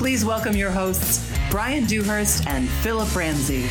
Please welcome your hosts, Brian Dewhurst and Philip Ramsey.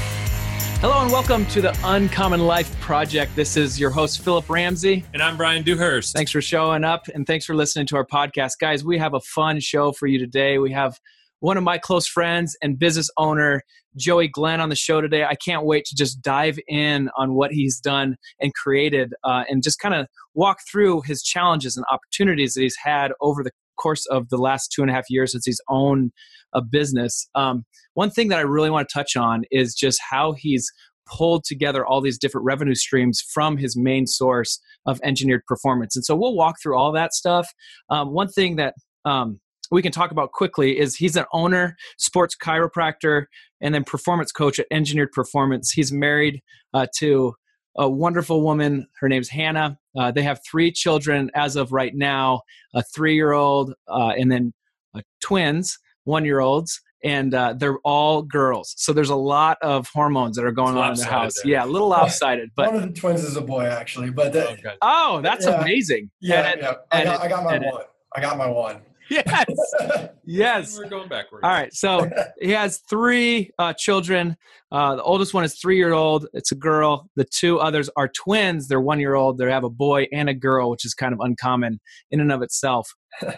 Hello and welcome to the Uncommon Life Project. This is your host, Philip Ramsey. And I'm Brian Dewhurst. Thanks for showing up and thanks for listening to our podcast. Guys, we have a fun show for you today. We have one of my close friends and business owner, Joey Glenn, on the show today. I can't wait to just dive in on what he's done and created uh, and just kind of walk through his challenges and opportunities that he's had over the course of the last two and a half years since he's owned a business. Um, one thing that I really want to touch on is just how he's pulled together all these different revenue streams from his main source of engineered performance. And so we'll walk through all that stuff. Um, one thing that um, we can talk about quickly is he's an owner, sports chiropractor, and then performance coach at Engineered Performance. He's married uh, to a wonderful woman. Her name's Hannah. Uh, they have three children as of right now a three year old, uh, and then uh, twins, one year olds. And uh, they're all girls, so there's a lot of hormones that are going on in the house. There. Yeah, a little lopsided, but one of the twins is a boy, actually. But the, oh, oh, that's yeah. amazing! Yeah, edit, yeah. I, got, I got my edit. one. I got my one yes. Yes. We're going backwards. All right so he has three uh, children. Uh, the oldest one is three year old it's a girl. The two others are twins. They're one year old they have a boy and a girl which is kind of uncommon in and of itself.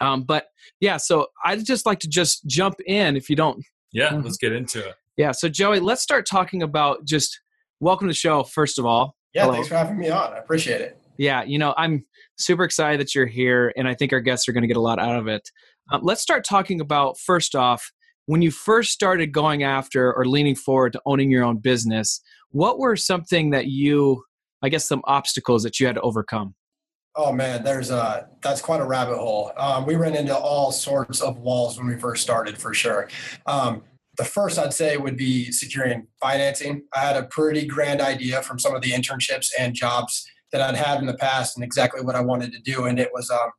Um, but yeah so i'd just like to just jump in if you don't. Yeah let's get into it. Yeah so joey let's start talking about just welcome to the show first of all. Yeah Hello. thanks for having me on. I appreciate it. Yeah, you know, I'm super excited that you're here, and I think our guests are going to get a lot out of it. Um, let's start talking about first off, when you first started going after or leaning forward to owning your own business, what were something that you, I guess, some obstacles that you had to overcome? Oh man, there's a that's quite a rabbit hole. Um, we ran into all sorts of walls when we first started, for sure. Um, the first I'd say would be securing financing. I had a pretty grand idea from some of the internships and jobs that I'd had in the past and exactly what I wanted to do. And it was um,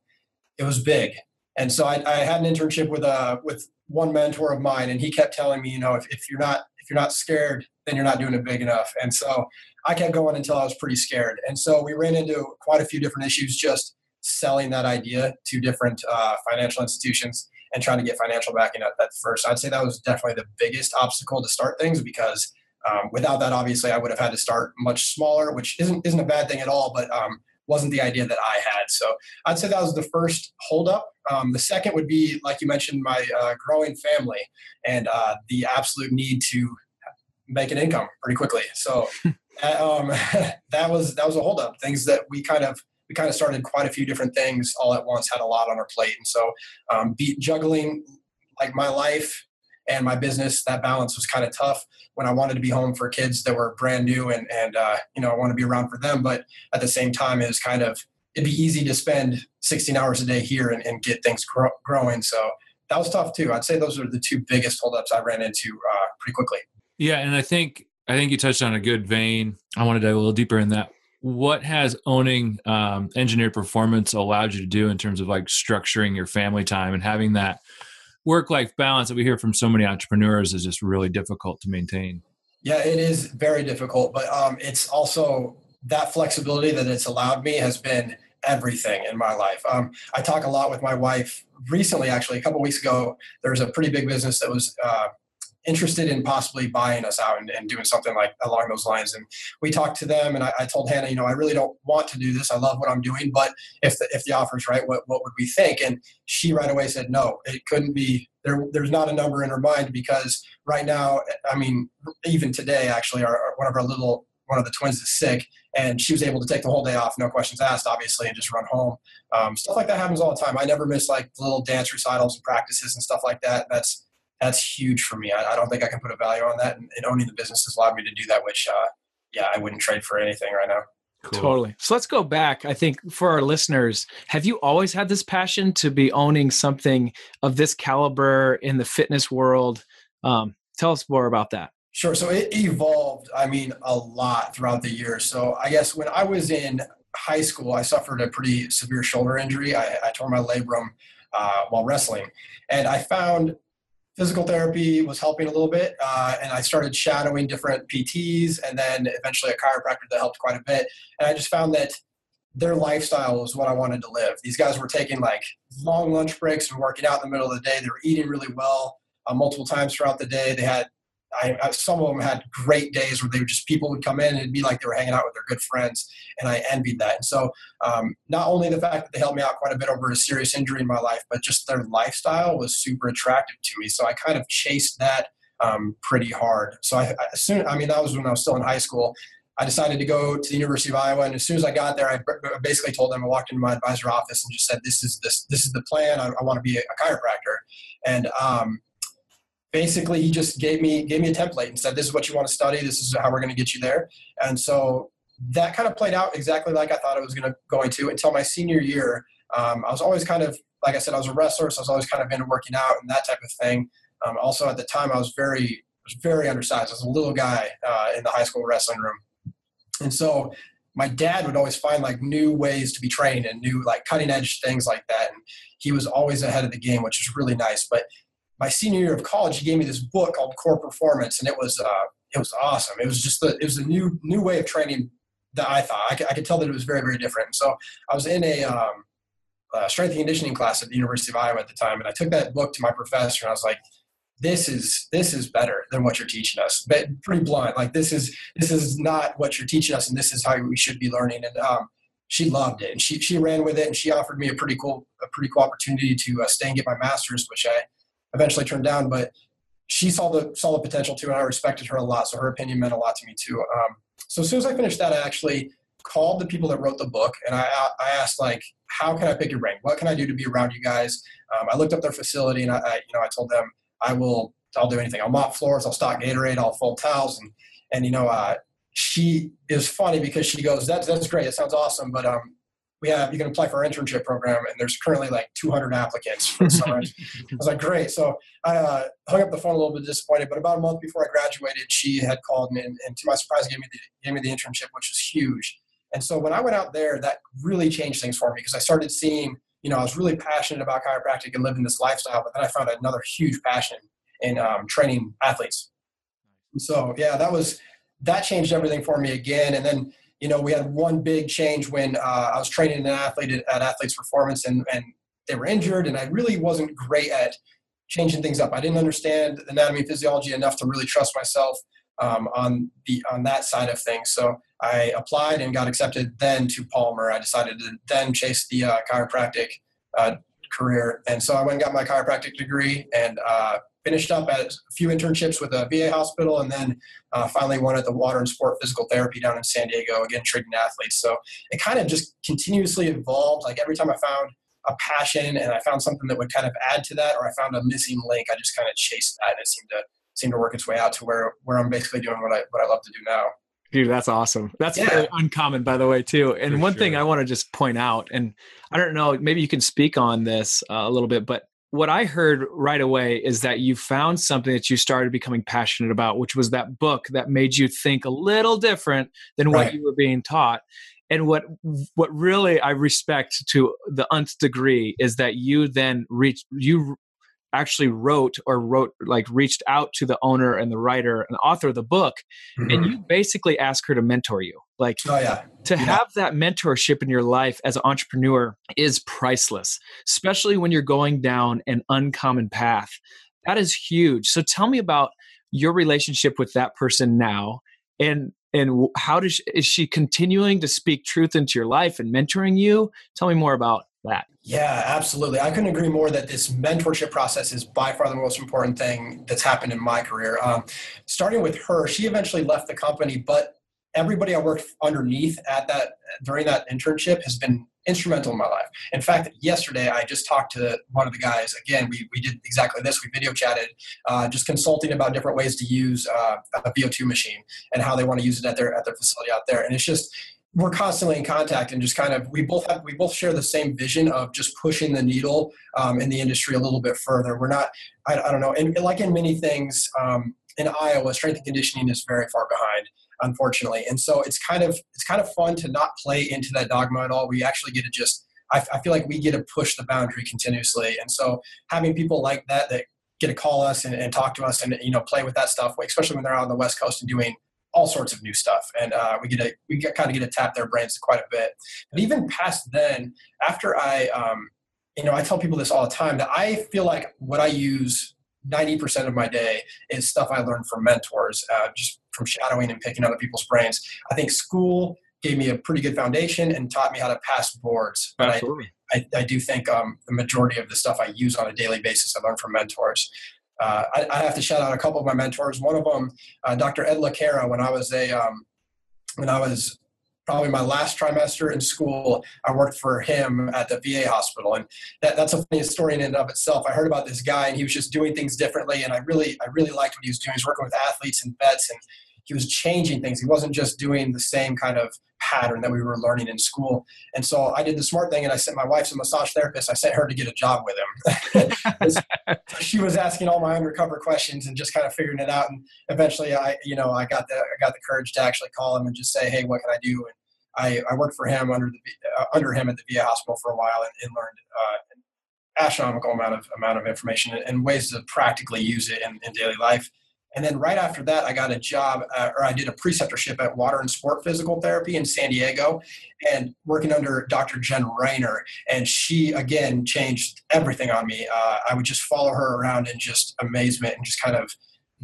it was big. And so I, I had an internship with a uh, with one mentor of mine, and he kept telling me, you know, if, if you're not if you're not scared, then you're not doing it big enough. And so I kept going until I was pretty scared. And so we ran into quite a few different issues just selling that idea to different uh, financial institutions and trying to get financial backing at that first. I'd say that was definitely the biggest obstacle to start things because um, without that, obviously, I would have had to start much smaller, which isn't isn't a bad thing at all, but um, wasn't the idea that I had. So I'd say that was the first holdup. Um, the second would be, like you mentioned, my uh, growing family and uh, the absolute need to make an income pretty quickly. So um, that was that was a holdup. Things that we kind of we kind of started quite a few different things all at once, had a lot on our plate, and so um, be, juggling like my life and my business that balance was kind of tough when i wanted to be home for kids that were brand new and and uh, you know i want to be around for them but at the same time it was kind of it'd be easy to spend 16 hours a day here and, and get things grow, growing so that was tough too. I'd say those are the two biggest holdups i ran into uh, pretty quickly. Yeah and i think i think you touched on a good vein. I want to dive a little deeper in that. What has owning um, engineered performance allowed you to do in terms of like structuring your family time and having that work life balance that we hear from so many entrepreneurs is just really difficult to maintain. Yeah, it is very difficult, but um, it's also that flexibility that it's allowed me has been everything in my life. Um, I talk a lot with my wife recently, actually, a couple weeks ago. There was a pretty big business that was uh, interested in possibly buying us out and, and, doing something like along those lines. And we talked to them, and I, I, told Hannah, you know, I really don't want to do this. I love what I'm doing, but if the, if the offer's right, what what would we think? And she right away said, no, it couldn't be. There, there's not a number in her mind because right now, I mean, even today, actually, our, our one of our little one of the twins is sick and she was able to take the whole day off no questions asked obviously and just run home um, stuff like that happens all the time i never miss like little dance recitals and practices and stuff like that that's that's huge for me. I, I, don't think I can put a value on that, and, and, owning the business has allowed me to do that, which uh, yeah, I wouldn't trade for anything right now. Cool. Totally. So let's go back. I think for our listeners, have you always had this passion to be owning something of this caliber in the fitness world? Um, Tell us more about that. Sure. So it evolved, I mean, a lot throughout the years. So I guess when I was in high school, I suffered a pretty severe shoulder injury. I, I tore my labrum uh, while wrestling. And I found physical therapy was helping a little bit. Uh, and I started shadowing different PTs and then eventually a chiropractor that helped quite a bit. And I just found that their lifestyle was what I wanted to live. These guys were taking like long lunch breaks and working out in the middle of the day. They were eating really well uh, multiple times throughout the day. They had I, I, some of them had great days where they were just people would come in and it'd be like they were hanging out with their good friends, and I envied that. And so, um, not only the fact that they helped me out quite a bit over a serious injury in my life, but just their lifestyle was super attractive to me. So I kind of chased that um, pretty hard. So I, I soon, I mean, that was when I was still in high school. I decided to go to the University of Iowa, and as soon as I got there, I basically told them I walked into my advisor office and just said, "This is this this is the plan. I, I want to be a, a chiropractor." And um, basically he just gave me gave me a template and said this is what you want to study. This is how we're going to get you there. And so that kind of played out exactly like i thought it was going to going to until my senior year. Um, i was always kind of like i said i was a wrestler so i was always kind of into working out and that type of thing. Um, also at the time i was very was very undersized. I was a little guy uh, in the high school wrestling room. And so my dad would always find like new ways to be trained and new like cutting edge things like that. And he was always ahead of the game which was really nice. But my senior year of college, he gave me this book called Core Performance, and it was uh, it was awesome. It was just the, it was a new new way of training that I thought I could, I could tell that it was very very different. so I was in a, um, strength and conditioning class at the University of Iowa at the time, and I took that book to my professor, and I was like, "This is this is better than what you're teaching us." But pretty blunt, like this is this is not what you're teaching us, and this is how we should be learning. And um, she loved it, and she she ran with it, and she offered me a pretty cool a pretty cool opportunity to uh, stay and get my master's, which I eventually turned down, but she saw the saw the potential too, and I respected her a lot. So her opinion meant a lot to me too. Um, so as soon as I finished that, I actually called the people that wrote the book, and I I asked like, how can I pick your brain? What can I do to be around you guys? Um, I looked up their facility, and I, I, you know I told them I will I'll do anything. I'll mop floors, I'll stock Gatorade, I'll fold towels, and and you know uh, she is funny because she goes that's that's great, it sounds awesome, but um we have you can apply for our internship program and there's currently like 200 applicants for the summer. I was like great. So i uh, hung up the phone a little bit disappointed but about a month before i graduated she had called me and, and to my surprise gave me the gave me the internship which was huge. And so when i went out there that really changed things for me because i started seeing you know i was really passionate about chiropractic and living this lifestyle but then i found another huge passion in um, training athletes. And so yeah that was that changed everything for me again and then you know, we had one big change when uh, I was training an athlete at, Athletes Performance and, and they were injured, and I really wasn't great at changing things up. I didn't understand anatomy and physiology enough to really trust myself um, on the on that side of things. So I applied and got accepted then to Palmer. I decided to then chase the uh, chiropractic uh, career, and so I went and got my chiropractic degree and uh, finished up at a few internships with a VA hospital, and then uh, finally one at the Water and Sport Physical Therapy down in San Diego, again treating athletes. So it kind of just continuously evolved. Like every time I found a passion and I found something that would kind of add to that, or I found a missing link, I just kind of chased that, and it seemed to seem to work its way out to where where I'm basically doing what I what I love to do now. Dude, that's awesome. That's yeah. uncommon, by the way, too. And For one sure. thing I want to just point out, and I don't know, maybe you can speak on this uh, a little bit, but what I heard right away is that you found something that you started becoming passionate about, which was that book that made you think a little different than right. what you were being taught. And what what really I respect to the nth degree is that you then reach you actually wrote or wrote like reached out to the owner and the writer and the author of the book mm-hmm. and you basically asked her to mentor you like oh, yeah. to yeah. have that mentorship in your life as an entrepreneur is priceless especially when you're going down an uncommon path that is huge so tell me about your relationship with that person now and and how does she, is she continuing to speak truth into your life and mentoring you tell me more about that. Yeah, absolutely. I couldn't agree more that this mentorship process is by far the most important thing that's happened in my career. Um, starting with her, she eventually left the company, but everybody I worked underneath at that during that internship has been instrumental in my life. In fact, yesterday I just talked to one of the guys. Again, we, we did exactly this. We video chatted, uh, just consulting about different ways to use uh, a VO2 machine and how they want to use it at their at their facility out there. And it's just we're constantly in contact and just kind of we both have we both share the same vision of just pushing the needle um, in the industry a little bit further. We're not i, I don't know and like in many things um, in iowa strength and conditioning is very far behind unfortunately. And so it's kind of it's kind of fun to not play into that dogma at all. We actually get to just I, I feel like we get to push the boundary continuously. And so having people like that that get to call us and, and talk to us and you know play with that stuff especially when they're out on the west coast and doing all sorts of new stuff, and uh, we get to we get, kind of get to tap their brains quite a bit. And even past then, after I, um, you know, I tell people this all the time that I feel like what I use 90% of my day is stuff I learned from mentors, uh, just from shadowing and picking other people's brains. I think school gave me a pretty good foundation and taught me how to pass boards. But Absolutely. I, I, I do think um, the majority of the stuff I use on a daily basis I learned from mentors uh, I, I, have to shout out a couple of my mentors. One of them, uh, Dr. Ed Le Cara, when I was a um, when I was probably my last trimester in school, I worked for him at the VA hospital, and that, that's a funny story in and of itself. I heard about this guy, and he was just doing things differently, and I really I really liked what he was doing. He was working with athletes and vets, and he was changing things. He wasn't just doing the same kind of pattern that we were learning in school. And so I did the smart thing and I sent my wife's a massage therapist. I sent her to get a job with him. she was asking all my undercover questions and just kind of figuring it out. And eventually I, you know, I got the, I got the courage to actually call him and just say, Hey, what can I do? And I, I worked for him under the, uh, under him at the VA hospital for a while and, and learned, uh, astronomical amount of amount of information and ways to practically use it in, in daily life. And then right after that, I got a job, uh, or I did a preceptorship at Water and Sport Physical Therapy in San Diego, and working under Dr. Jen Rayner. And she again changed everything on me. Uh, I would just follow her around in just amazement and just kind of,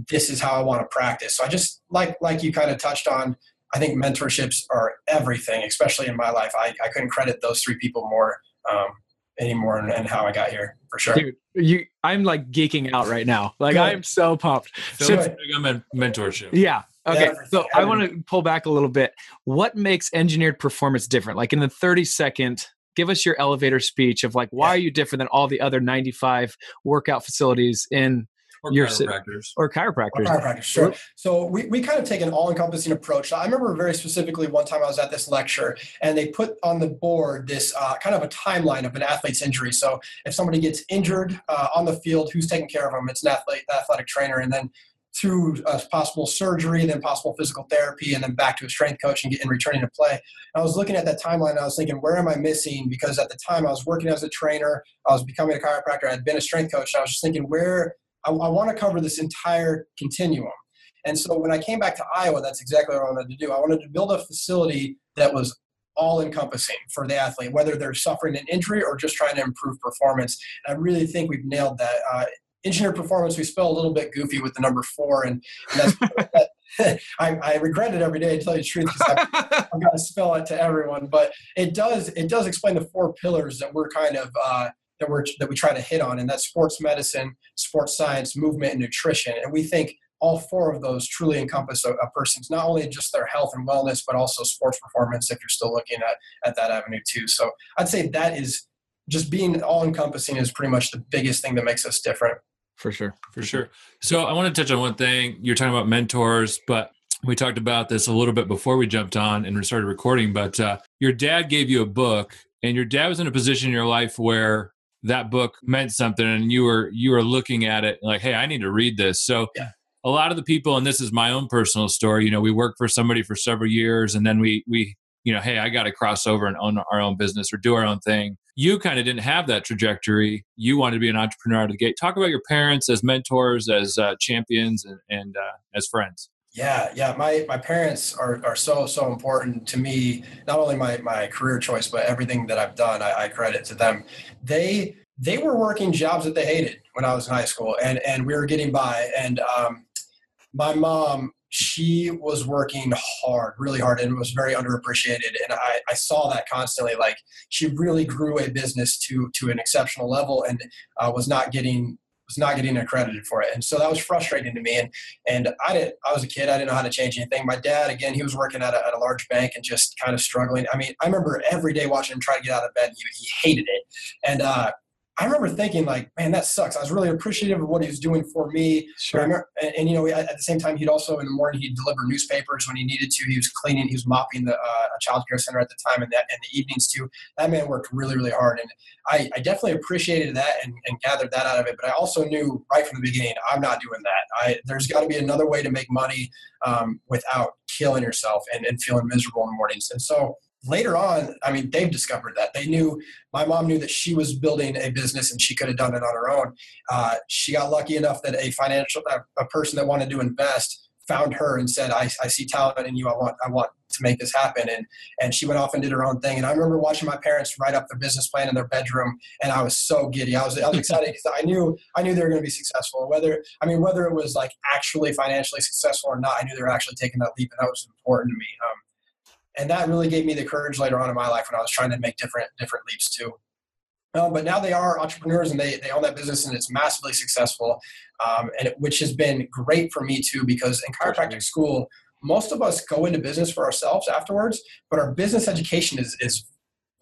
this is how I want to practice. So I just like like you kind of touched on. I think mentorships are everything, especially in my life. I, I couldn't credit those three people more. Um, anymore and, and, how I got here for sure. Dude, you, I'm like geeking out right now. Like Good. I'm so pumped. So mentorship. Yeah. Okay. Yeah, so I want to pull back a little bit. What makes engineered performance different? Like in the 30 second, give us your elevator speech of like, why yeah. are you different than all the other 95 workout facilities in or your chiropractors. Or chiropractors. Or chiropractors, sure. So we, we kind of take an all-encompassing approach. I remember very specifically one time I was at this lecture and they put on the board this uh, kind of a timeline of an athlete's injury. So if somebody gets injured uh, on the field, who's taking care of them? It's an athlete, athletic trainer. And then through uh, possible surgery, then possible physical therapy, and then back to a strength coach and, get, and returning to play. And I was looking at that timeline. I was thinking, where am I missing? Because at the time I was working as a trainer, I was becoming a chiropractor, I had been a strength coach. And I was just thinking, where I, I want to cover this entire continuum. And so when I came back to Iowa, that's exactly what I wanted to do. I wanted to build a facility that was all encompassing for the athlete, whether they're suffering an injury or just trying to improve performance. And I really think we've nailed that. Uh, engineered performance, we spell a little bit goofy with the number four, and, and that's. I, I, regret it every day to tell you the truth because I've, I've, got to spell it to everyone. But it does it does explain the four pillars that we're kind of uh, that we're that we try to hit on, and that's sports medicine, sports science, movement, and nutrition. And we think all four of those truly encompass a, a, person's not only just their health and wellness, but also sports performance. If you're still looking at at that avenue too, so I'd say that is just being all encompassing is pretty much the biggest thing that makes us different. For sure, for sure. So I want to touch on one thing. You're talking about mentors, but we talked about this a little bit before we jumped on and started recording. But uh, your dad gave you a book, and your dad was in a position in your life where that book meant something and you were you were looking at it like hey i need to read this. So yeah. a lot of the people and this is my own personal story you know we worked for somebody for several years and then we we you know hey i got to cross over and own our own business or do our own thing. You kind of didn't have that trajectory. You wanted to be an entrepreneur out of the gate. Talk about your parents as mentors as uh, champions and, and uh, as friends yeah, yeah. My my parents are, are so so important to me. Not only my my career choice, but everything that I've done, I, I credit to them. They they were working jobs that they hated when I was in high school, and and we were getting by. And um, my mom, she was working hard, really hard, and was very underappreciated. And I, I saw that constantly. Like she really grew a business to to an exceptional level, and uh, was not getting was not getting accredited for it. And so that was frustrating to me. And, and I didn't, I was a kid. I didn't know how to change anything. My dad, again, he was working at a, at a large bank and just kind of struggling. I mean, I remember every day watching him try to get out of bed. He, he hated it. And, uh, I remember thinking like, man, that sucks. I was really appreciative of what he was doing for me. Sure. Remember, and, and, you know, at, the same time, he'd also in the morning he'd deliver newspapers when he needed to. He was cleaning, he was mopping the uh, child care center at the time, and that in the evenings too. That man worked really, really hard, and I, I definitely appreciated that and, and, gathered that out of it. But I also knew right from the beginning, I'm not doing that. I, there's got to be another way to make money um, without killing yourself and, and feeling miserable in the mornings. And so later on, I mean, they've discovered that. They knew, my mom knew that she was building a business and she could have done it on her own. Uh, she got lucky enough that a financial, a, person that wanted to invest found her and said, I, I see talent in you. I want, I want to make this happen. And, and she went off and did her own thing. And I remember watching my parents write up their business plan in their bedroom. And I was so giddy. I was, I was excited because I knew, I knew they were going to be successful. Whether, I mean, whether it was like actually financially successful or not, I knew they were actually taking that leap and that was important to me. Um, and that really gave me the courage later on in my life when I was trying to make different different leaps too. Um, but now they are entrepreneurs and they, they own that business and it's massively successful, um, and it, which has been great for me too because in chiropractic school, most of us go into business for ourselves afterwards, but our business education is is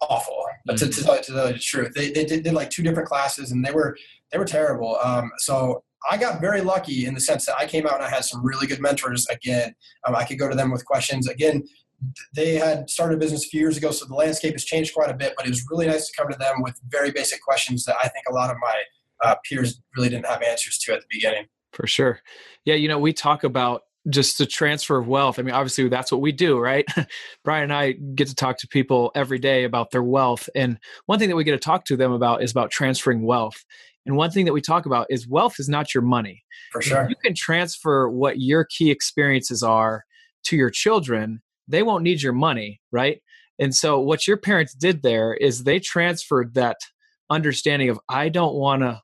awful. But to, to, tell, to tell you the truth, they, they did, did, like two different classes and they were they were terrible. Um, so I got very lucky in the sense that I came out and I had some really good mentors. Again, um, I could go to them with questions. Again, they had started a business a few years ago, so the landscape has changed quite a bit. But it was really nice to come to them with very basic questions that I think a lot of my uh, peers really didn't have answers to at the beginning. For sure, yeah. You know, we talk about just the transfer of wealth. I mean, obviously that's what we do, right? Brian and I get to talk to people every day about their wealth, and one thing that we get to talk to them about is about transferring wealth. And one thing that we talk about is wealth is not your money. For sure, you can transfer what your key experiences are to your children they won't need your money, right? And so what your parents did there is they transferred that understanding of I don't want to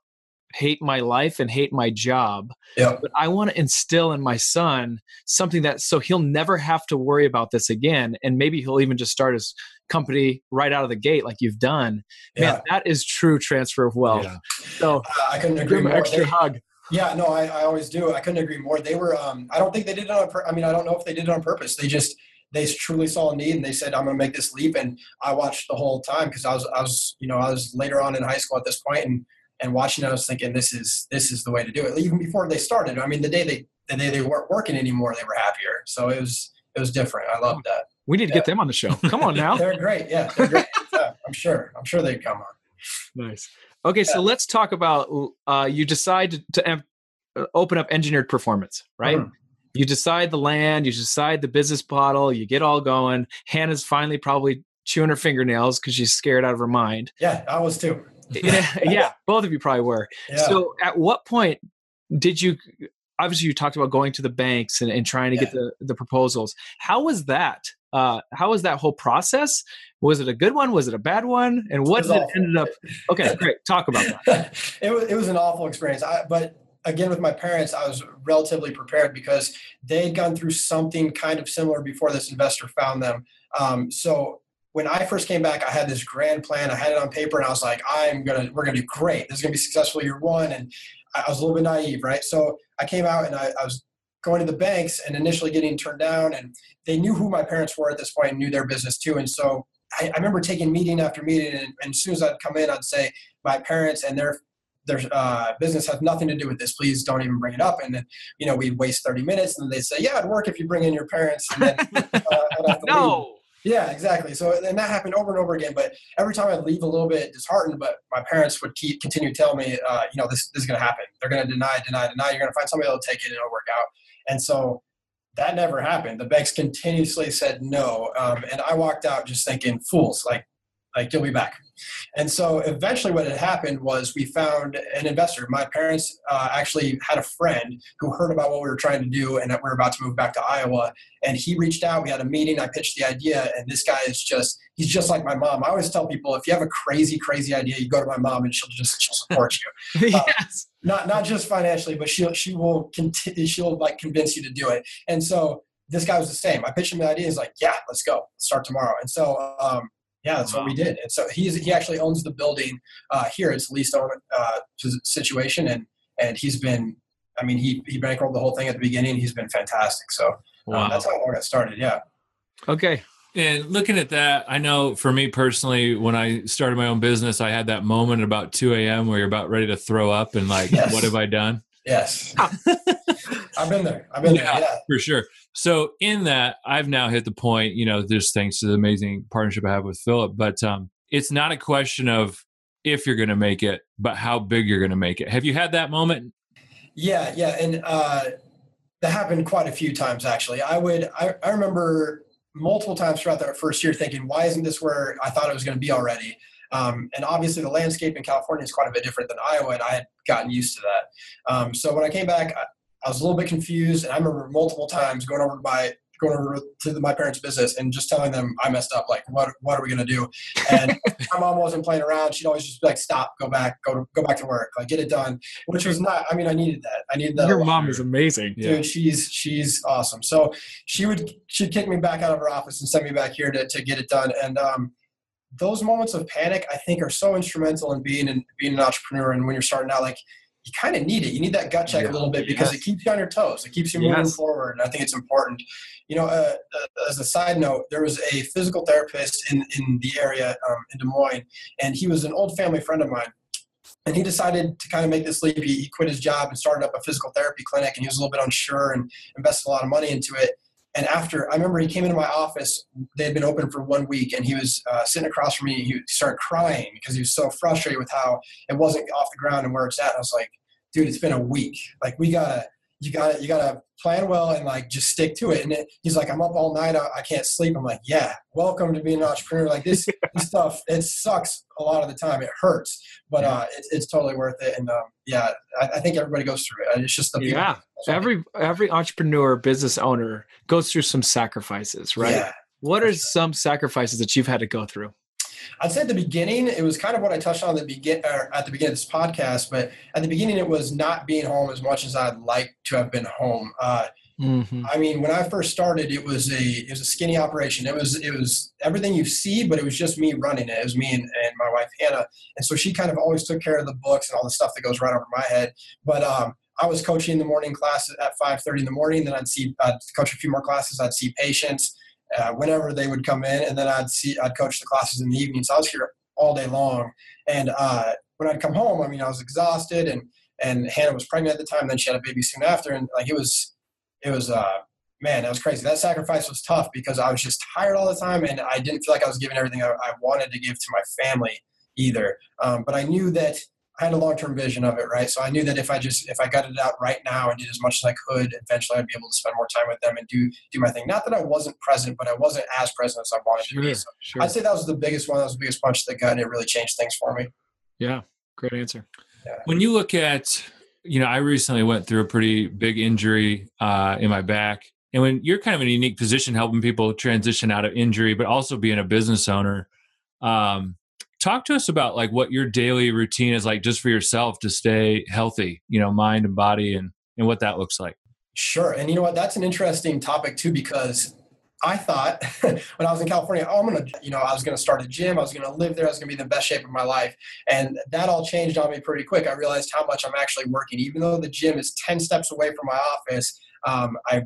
hate my life and hate my job. Yep. But I want to instill in my son something that so he'll never have to worry about this again. And maybe he'll even just start his company right out of the gate like you've done. Yeah. Man, that is true transfer of wealth. Yeah. So uh, I couldn't agree more. Extra they, hug. Yeah, no, I, I always do. I couldn't agree more. They were um I don't think they did it on pur- I mean, I don't know if they did it on purpose. They just they truly saw a need and they said, I'm going to make this leap. And I watched the whole time because I was, I was, you know, I was later on in high school at this point and, and watching it, I was thinking, this is, this is the way to do it. Even before they started, I mean, the day they, the day they weren't working anymore, they were happier. So it was, it was different. I loved that. We need to yeah. get them on the show. Come on now. they're great. Yeah. They're great. yeah, I'm sure. I'm sure they'd come on. Nice. Okay. Yeah. So let's talk about, uh, you decide to, to em- open up engineered performance, right? Mm-hmm you decide the land, you decide the business model, you get all going. Hannah's finally probably chewing her fingernails because she's scared out of her mind. Yeah, I was too. Eh, eh, eh, yeah, yeah, both of you probably were. Yeah. So, at what point did you? Obviously, you talked about going to the banks and, and trying to yeah. get the, the proposals. How was that? Uh, how was that whole process? Was it a good one? Was it a bad one? And what did it ended up? Okay, great. Talk about that. it was it was an awful experience. I, but again with my parents i was relatively prepared because they'd gone through something kind of similar before this investor found them. Um, so when i first came back i had this grand plan. I had it on paper and i was like i'm gonna we're gonna do great. This is gonna be successful year one. And i was a little bit naive right? So i came out and i, I was going to the banks and initially getting turned down and they knew who my parents were at this point and knew their business too. And so I, I remember taking meeting after meeting and, and as soon as i'd come in i'd say my parents and their their uh, business has nothing to do with this. Please don't even bring it up. And then, you know, we'd waste 30 minutes and they say, yeah, it'd work if you bring in your parents. And then, uh, no. Leave. Yeah, exactly. So, and that happened over and over again. But every time I'd leave a little bit disheartened, but my parents would keep continue to tell me, uh, you know, this, this is going to happen. They're going to deny, deny, deny. You're going to find somebody that'll take it and it'll work out. And so that never happened. The banks continuously said no. Um, and I walked out just thinking, fools, like like you'll be back and so eventually what had happened was we found an investor my parents uh, actually had a friend who heard about what we were trying to do and that we are about to move back to iowa and he reached out we had a meeting i pitched the idea and this guy is just he's just like my mom i always tell people if you have a crazy crazy idea you go to my mom and she'll just she'll support you uh, yes. not not just financially but she'll she will continue she'll like convince you to do it and so this guy was the same. I pitched him the idea. He's like, "Yeah, let's go. Let's start tomorrow." And so um, yeah, that's wow. what we did. And so he's he actually owns the building uh, here. It's leased on uh, situation, and and he's been. I mean, he he bankrolled the whole thing at the beginning. He's been fantastic. So um, wow. um, that's how I got started. Yeah. Okay. And looking at that, I know for me personally, when I started my own business, I had that moment at about 2 a.m. where you're about ready to throw up and like, Yes. what have I done? Yes. I've been there. I've been Yeah. there. Yeah. For sure. So in that, I've now hit the point, you know, just thanks to the amazing partnership I have with Philip, but um, it's not a question of if you're going to make it, but how big you're going to make it. Have you had that moment? Yeah, yeah, and uh, that happened quite a few times actually. I would, I, I remember multiple times throughout that first year thinking, why isn't this where I thought it was going to be already? Um, and obviously, the landscape in California is quite a bit different than Iowa, and I had gotten used to that. Um, so when I came back, I, I was a little bit confused, and I remember multiple times going over to my going over to my parents' business and just telling them I messed up. Like, what what are we gonna do? And my mom wasn't playing around. She'd always just be like, "Stop, go back, go to, go back to work, like get it done." Which was not. I mean, I needed that. I needed that. Your mom is amazing. Yeah. Dude, she's she's awesome. So she would she'd kick me back out of her office and send me back here to, to get it done. And um, those moments of panic, I think, are so instrumental in being an, being an entrepreneur. And when you're starting out, like you kind of need it. You need that gut check Yeah. a little bit because Yes. it keeps you on your toes. It keeps you moving Yes. forward. And I think it's important. You know, uh, uh, as a side note, there was a physical therapist in in the area um, in Des Moines, and he was an old family friend of mine and he decided to kind of make this leap. He, he quit his job and started up a physical therapy clinic, and he was a little bit unsure and invested a lot of money into it. And after, I remember he came into my office. They had been open for one week, and he was uh, sitting across from me. He started crying because he was so frustrated with how it wasn't off the ground and where it's at. And I was like, "Dude, it's been a week. Like, we gotta, you gotta, you gotta plan well and like just stick to it." And it, he's like, "I'm up all night. I, I can't sleep." I'm like, "Yeah, welcome to being an entrepreneur. Like this, this stuff, it sucks a lot of the time. It hurts, but uh, it's it's totally worth it. And um, yeah, I, I think everybody goes through it. It's just the people- Yeah. Every every entrepreneur, business owner goes through some sacrifices, right? Yeah. What are sure. some sacrifices that you've had to go through? I'd say at the beginning, it was kind of what I touched on at the begin or at the beginning of this podcast. But at the beginning, it was not being home as much as I'd like to have been home. Uh, Mm-hmm. I mean, when I first started, it was a it was a skinny operation. It was it was everything you see, but it was just me running it. It was me and, and my wife Hannah, and so she kind of always took care of the books and all the stuff that goes right over my head. But um, I was coaching the morning classes at five thirty in the morning. Then I'd see I'd coach a few more classes. I'd see patients uh, whenever they would come in, and then I'd see I'd coach the classes in the evening. So I was here all day long. And uh, when I'd come home, I mean, I was exhausted, and and Hannah was pregnant at the time. Then she had a baby soon after, and like it was it was uh man that was crazy that sacrifice was tough because i was just tired all the time and i didn't feel like i was giving everything i, I wanted to give to my family either um, but i knew that i had a long-term vision of it right so i knew that if i just if i got it out right now and did as much as i could eventually i'd be able to spend more time with them and do do my thing not that i wasn't present but i wasn't as present as i wanted to be so sure. i'd say that was the biggest one that was the biggest punch to the gut it really changed things for me yeah, great answer. When you look at, you know, I recently went through a pretty big injury uh, in my back. And when you're kind of in a unique position helping people transition out of injury, but also being a business owner, um, talk to us about like what your daily routine is like just for yourself to stay healthy, you know, mind and body and, and what that looks like. Sure. And you know what? That's an interesting topic too, because I thought when I was in California, oh, I'm to, you know, I was to start a gym. I was to live there. I was to be in the best shape of my life. And that all changed on me pretty quick. I realized how much I'm actually working. Even though the gym is 10 steps away from my office, um, I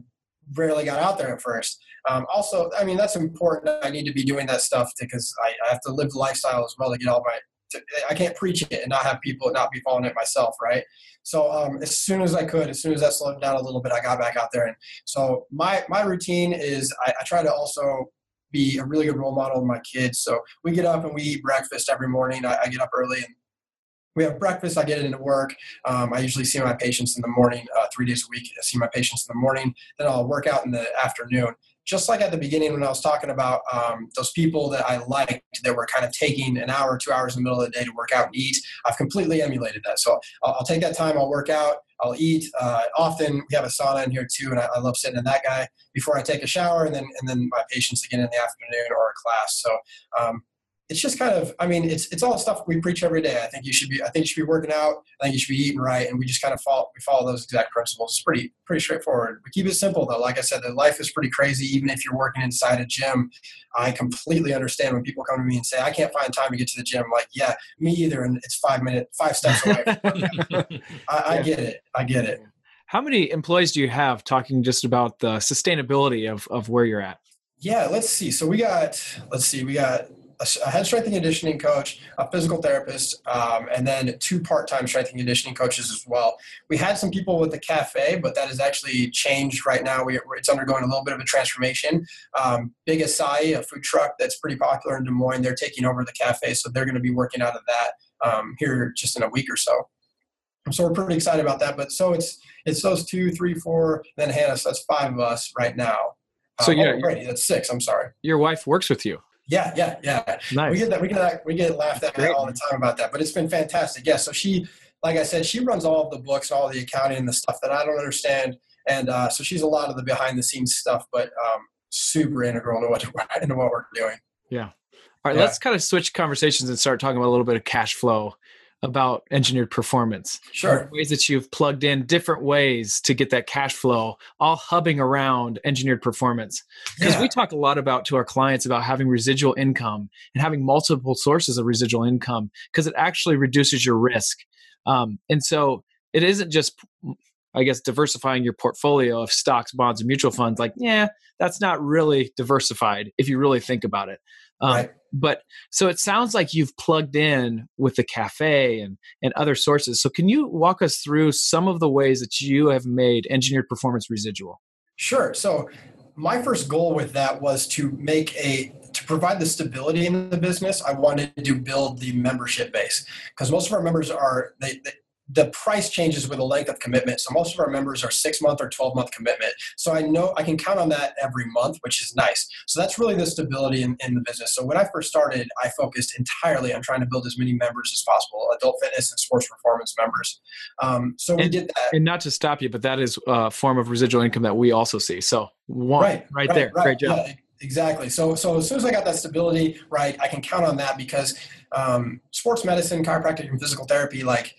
rarely got out there at first. Um, also, I mean, that's important. I need to be doing that stuff because I, I have to live the lifestyle as well to get all my, to, I can't preach it and not have people not be following it myself, right? So um, as soon as I could, as soon as that slowed down a little bit, I got back out there. And so my my routine is I, I try to also be a really good role model to my kids. So we get up and we eat breakfast every morning. I, I get up early and we have breakfast. I get into work. Um, I usually see my patients in the morning, uh, three days a week. I see my patients in the morning. Then I'll work out in the afternoon. Just like at the beginning when I was talking about um, those people that I liked that were kind of taking an hour, two hours in the middle of the day to work out and eat, I've completely emulated that. So I'll, I'll take that time. I'll work out. I'll eat. Uh, often we have a sauna in here too, and I, I love sitting in that guy before I take a shower, and then and then my patients again in the afternoon or a class. So um, it's just kind of i mean it's it's all stuff we preach every day. I think you should be i think you should be working out. I think you should be eating right. And we just kind of follow we follow those exact principles. It's pretty pretty straightforward. We keep it simple though. Like i said the life is pretty crazy even if you're working inside a gym. I completely understand when people come to me and say i can't find time to get to the gym. I'm like yeah me either. And it's five minutes five steps away I, I get it. I get it. How many employees do you have talking just about the sustainability of, of where you're at? Yeah, let's see. So we got, let's see, we got a head strength and conditioning coach, a physical therapist, um, and then two part-time strength and conditioning coaches as well. We had some people with the cafe, but that has actually changed right now. We, it's undergoing a little bit of a transformation. Um, Big Acai, a food truck that's pretty popular in Des Moines, they're taking over the cafe, so they're going to be working out of that um, here just in a week or so. So we're pretty excited about that. But so it's it's those two, three, four, then Hannah. So that's five of us right now. So um, yeah, oh, that's six. I'm sorry. Your wife works with you. Yeah, yeah, yeah. Nice. We get that. We get that. We get laughed at all the time about that, but it's been fantastic. Yeah. So she, like I said, she runs all of the books, all the accounting, and the stuff that I don't understand, and uh, so she's a lot of the behind the scenes stuff, but um, super integral into what into what we're doing. Yeah. All right. Yeah. Let's kind of switch conversations and start talking about a little bit of cash flow about engineered performance. Sure. Ways that you've plugged in different ways to get that cash flow, all hubbing around engineered performance. Because yeah. we talk a lot about to our clients about having residual income and having multiple sources of residual income because it actually reduces your risk. Um, and so it isn't just I guess diversifying your portfolio of stocks, bonds, and mutual funds, like, yeah, that's not really diversified if you really think about it. Um, right. But so it sounds like you've plugged in with the cafe and, and other sources. So can you walk us through some of the ways that you have made engineered performance residual? Sure. So my first goal with that was to make a to provide the stability in the business i wanted to build the membership base because most of our members are they, they the price changes with the length of commitment. So most of our members are six month or 12 month commitment. So I know I can count on that every month, which is nice. So that's really the stability in, in the business. So when I first started, I focused entirely on trying to build as many members as possible, adult fitness and sports performance members. Um, so we and, did that. And not to stop you, but that is a form of residual income that we also see. So one right, right, right there. Right, Great job. Yeah, exactly. So, so as soon as I got that stability, right, I can count on that because um, sports medicine, chiropractic, and physical therapy, like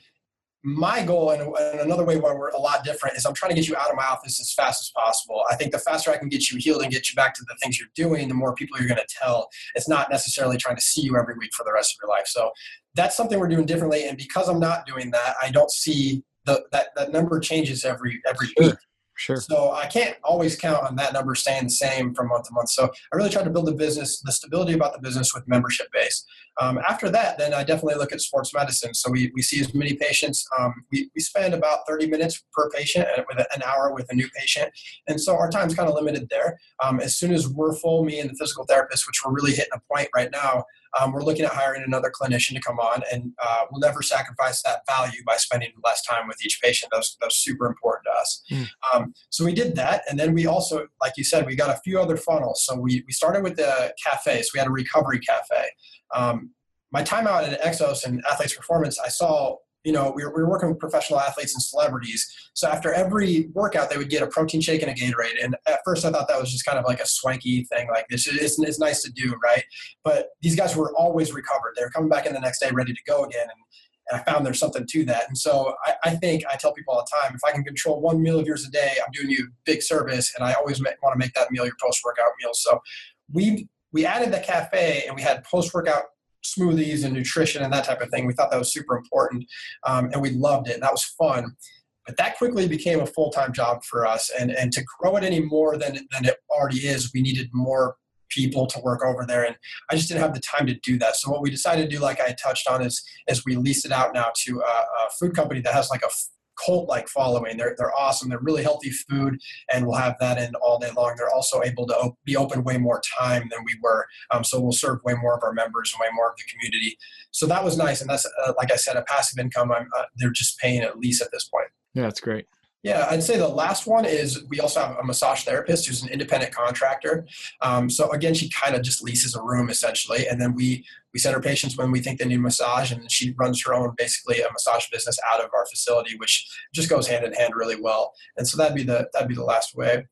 my goal and, and, another way where we're a lot different is I'm trying to get you out of my office as fast as possible. I think the faster I can get you healed and get you back to the things you're doing, the more people you're going to tell. It's not necessarily trying to see you every week for the rest of your life. So that's something we're doing differently. And because I'm not doing that, I don't see the, that, that number changes every, every sure. week. Sure. So I can't always count on that number staying the same from month to month. So I really try to build the business, the stability about the business with membership base. Um, after that, then I definitely look at sports medicine. So we, we see as many patients. Um, we, we spend about 30 minutes per patient with an hour with a new patient. And so our time's kind of limited there. Um, as soon as we're full, me and the physical therapist, which we're really hitting a point right now, um, we're looking at hiring another clinician to come on, and uh, we'll never sacrifice that value by spending less time with each patient. That's that's super important to us. Mm. Um, so we did that, and then we also, like you said, we got a few other funnels. So we we started with the cafe. So we had a recovery cafe. Um, my time out at Exos and Athletes Performance, I saw you know, we were, we were working with professional athletes and celebrities. So after every workout, they would get a protein shake and a Gatorade. And at first, I thought that was just kind of like a swanky thing. Like this is it's nice to do, right? But these guys were always recovered. They were coming back in the next day ready to go again. And, and I found there's something to that. And so I, I, think I tell people all the time, if I can control one meal of yours a day, I'm doing you a big service. And I always want to make that meal your post workout meal. So we we added the cafe and we had post workout smoothies and nutrition and that type of thing. We thought that was super important, um, and we loved it. And that was fun. But that quickly became a full time job for us. And and to grow it any more than than it already is, we needed more people to work over there and i just didn't have the time to do that so what we decided to do like i touched on is is we leased it out now to a, a food company that has like a cult like following. They're, they're awesome. They're really healthy food, and we'll have that in all day long. They're also able to op- be open way more time than we were. Um, so we'll serve way more of our members and way more of the community. So that was nice. And that's, uh, like I said, a passive income. I'm, uh, they're just paying at least at this point. Yeah, that's great. Yeah, I'd say the last one is we also have a massage therapist who's an independent contractor. Um, so again, she kind of just leases a room essentially, and then we we send her patients when we think they need massage, and she runs her own basically a massage business out of our facility, which just goes hand in hand really well. And so that'd be the that'd be the last way.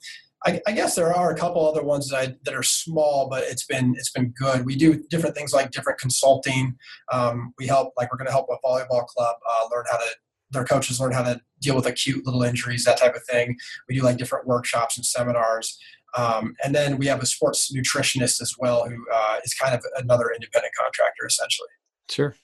I, I, guess there are a couple other ones that, I, that are small, but it's been it's been good. We do different things like different consulting. Um, we help like we're going to help a volleyball club uh, learn how to their coaches learn how to deal with acute little injuries, that type of thing. We do like different workshops and seminars. Um, and then we have a sports nutritionist as well, who uh, is kind of another independent contractor, essentially. Sure.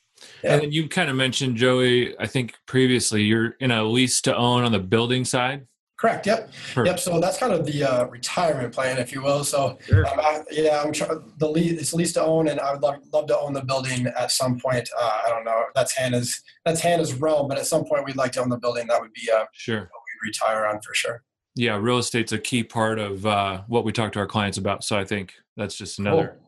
Yeah. And you kind of mentioned, Joey, I think previously you're in a lease to own on the building side. Correct. Yep. Yep. So that's kind of the uh, retirement plan, if you will. So sure. um, I, yeah, I'm trying the lease. It's lease to own, and I would love love to own the building at some point. Uh, I don't know. That's Hannah's that's Hannah's realm, but at some point we'd like to own the building. That would be uh, sure. we'd retire on for sure. Yeah, real estate's a key part of uh, what we talk to our clients about. So I think that's just another. Cool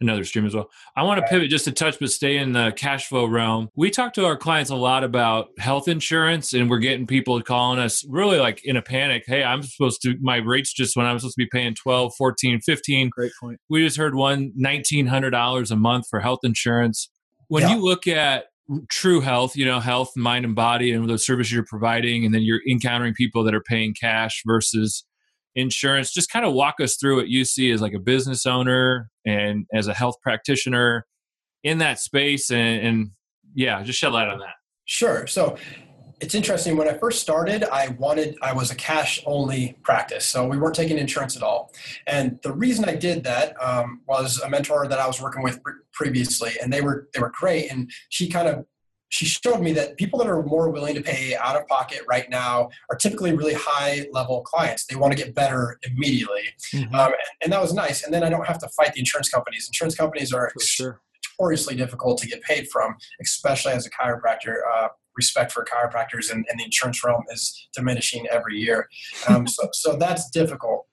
another stream as well. I want to pivot just a touch, but stay in the cash flow realm. We talk to our clients a lot about health insurance, and we're getting people calling us really like in a panic. Hey, I'm supposed to, my rates just when I'm supposed to be paying 12, 14, 15. Great point. We just heard one $1,900 a month for health insurance. When yeah. you look at true health, you know, health, mind and body, and the services you're providing, and then you're encountering people that are paying cash versus insurance. Just kind of walk us through what you see as like a business owner and as a health practitioner in that space, and, and yeah, just shed light on that. Sure. So it's interesting. When I first started, I wanted I was a cash only practice, so we weren't taking insurance at all. And the reason I did that um, was a mentor that I was working with previously, and they were they were great. And she kind of she showed me that people that are more willing to pay out of pocket right now are typically really high level clients. They want to get better immediately. Mm-hmm. Um, and, and, that was nice. And then I don't have to fight the insurance companies. Insurance companies are sure. notoriously difficult to get paid from, especially as a chiropractor. Uh, respect for chiropractors and, and, the insurance realm is diminishing every year. Um, so, so that's difficult.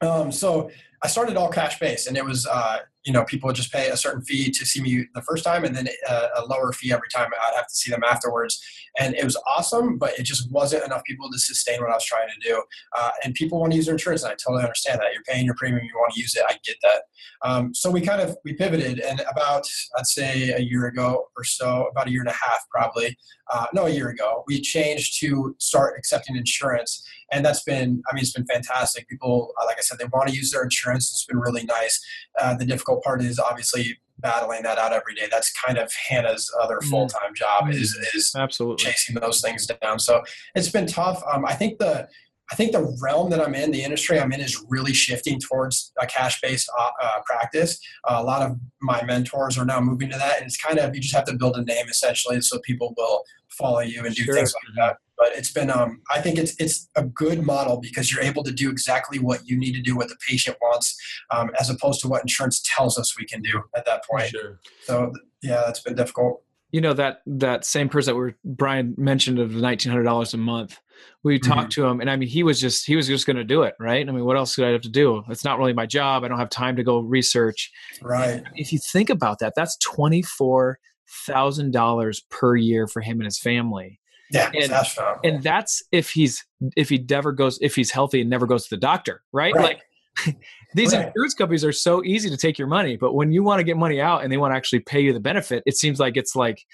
Um, so I started all cash based, and it was uh, you know people just pay a certain fee to see me the first time, and then a, uh, a, lower fee every time I'd have to see them afterwards. And it was awesome, but it just wasn't enough people to sustain what I was trying to do. Uh, and people want to use their insurance, and I totally understand that. You're paying your premium, you want to use it. I get that. Um, so we kind of we pivoted, and about I'd say a year ago or so, about a year and a half probably, uh, no, a year ago, we changed to start accepting insurance and that's been i mean it's been fantastic people like i said they want to use their insurance it's been really nice uh, the difficult part is obviously battling that out every day. That's kind of hannah's other mm-hmm. full-time job is is absolutely. chasing those things down. So it's been tough. Um, i think the I think the realm that I'm in, the industry I'm in, is really shifting towards a cash-based uh, uh, practice. Uh, a lot of my mentors are now moving to that, and it's kind of you just have to build a name essentially, so people will follow you and do sure. things like that but it's been um, i think it's it's a good model because you're able to do exactly what you need to do what the patient wants um, as opposed to what insurance tells us we can do at that point. Sure. so yeah that's been difficult. You know that that same person that we brian mentioned of the $1900 a month we mm-hmm. talked to him and i mean he was just he was just going to do it right? I mean what else could i have to do? It's not really my job. I don't have time to go research. Right. If you think about that that's $24000 per year for him and his family yeah, and, and that's if he's if he never goes if he's healthy and never goes to the doctor, right? right. Like these right. insurance companies are so easy to take your money, but when you want to get money out and they want to actually pay you the benefit, it seems like it's like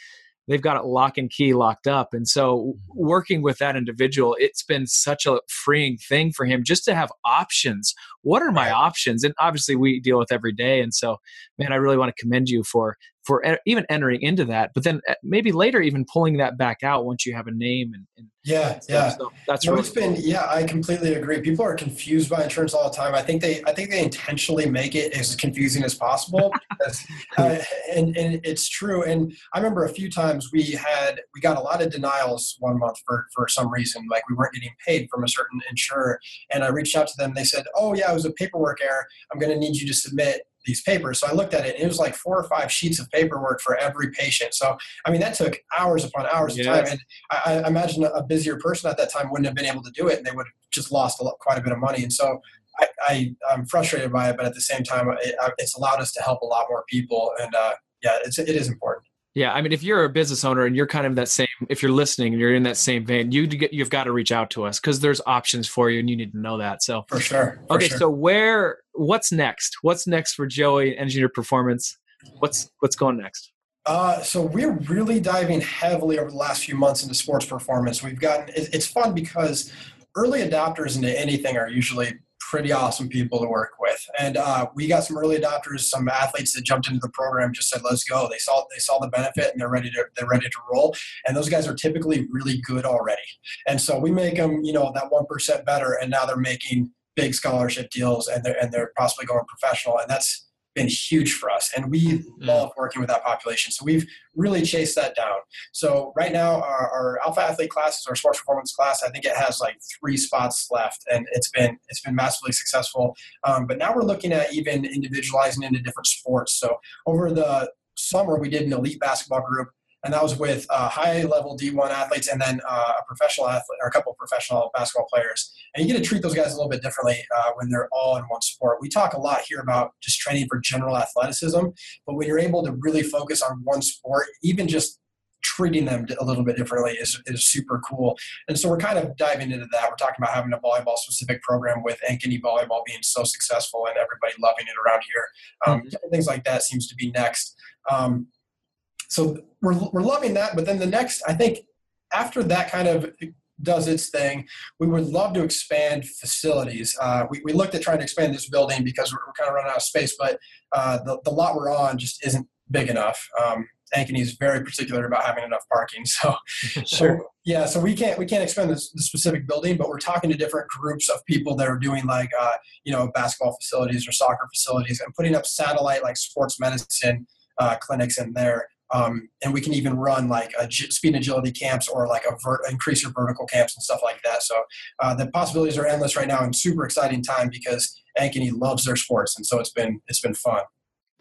they've got it lock and key locked up. And so mm-hmm. working with that individual, it's been such a freeing thing for him just to have options. What are my options? And obviously we deal with every day. And so, man, I really want to commend you for for even entering into that, but then uh, maybe later even pulling that back out once you have a name and, and yeah, yeah. So that's no, really it's cool. been yeah. I completely agree. People are confused by insurance all the time. I think they I think they intentionally make it as confusing as possible, because, uh, and and it's true. And I remember a few times we had we got a lot of denials one month for for some reason, like we weren't getting paid from a certain insurer. And I reached out to them. They said, "Oh yeah, it was a paperwork error. I'm going to need you to submit these papers. So I looked at it, and it was like four or five sheets of paperwork for every patient. So I mean, that took hours upon hours yes. of time, and I, I, imagine a busier person at that time wouldn't have been able to do it, and they would have just lost a lot, quite a bit of money. And so I, I am frustrated by it, but at the same time, it, it's allowed us to help a lot more people, and uh, yeah, it's it is important. Yeah, I mean, if you're a business owner and you're kind of that same, if you're listening and you're in that same vein, you get, you've got to reach out to us because there's options for you, and you need to know that. So for sure. For okay, sure. so where, what's next? What's next for Joey and Engineer Performance? What's what's going next? Uh, so we're really diving heavily over the last few months into sports performance. We've gotten it's fun because early adopters into anything are usually pretty awesome people to work with. And uh, we got some early adopters, some athletes that jumped into the program, just said, "Let's go." They saw they saw the benefit and they're ready to they're ready to roll. And those guys are typically really good already. And so we make them, you know, that one percent better, and now they're making big scholarship deals and they're and they're possibly going professional. And that's been huge for us, and we mm-hmm. love working with that population. So we've really chased that down. So right now, our, our alpha athlete classes, our sports performance class, I think it has like three spots left, and it's been it's been massively successful. Um, but now we're looking at even individualizing into different sports. So over the summer, we did an elite basketball group and that was with uh, high level D1 athletes and then uh, a professional athlete or a couple of professional basketball players. And you get to treat those guys a little bit differently uh, when they're all in one sport. We talk a lot here about just training for general athleticism, but when you're able to really focus on one sport, even just treating them a little bit differently is, is super cool. And so we're kind of diving into that. We're talking about having a volleyball specific program with Ankeny volleyball being so successful and everybody loving it around here. Um, mm-hmm. Things like that seems to be next. Um, so we're, we're loving that. But then the next, I think after that kind of does its thing, we would love to expand facilities. Uh, we, we looked at trying to expand this building because we're, we're kind of running out of space, but uh, the, the lot we're on just isn't big enough. Um, Ankeny is very particular about having enough parking. So, sure. so yeah, so we can't we can't expand this, the specific building, but we're talking to different groups of people that are doing like uh, you know basketball facilities or soccer facilities and putting up satellite like sports medicine uh, clinics in there um, and we can even run like a speed and agility camps or like a vert- increase your vertical camps and stuff like that. So uh, the possibilities are endless right now and super exciting time because Ankeny loves their sports. And so it's been, it's been fun.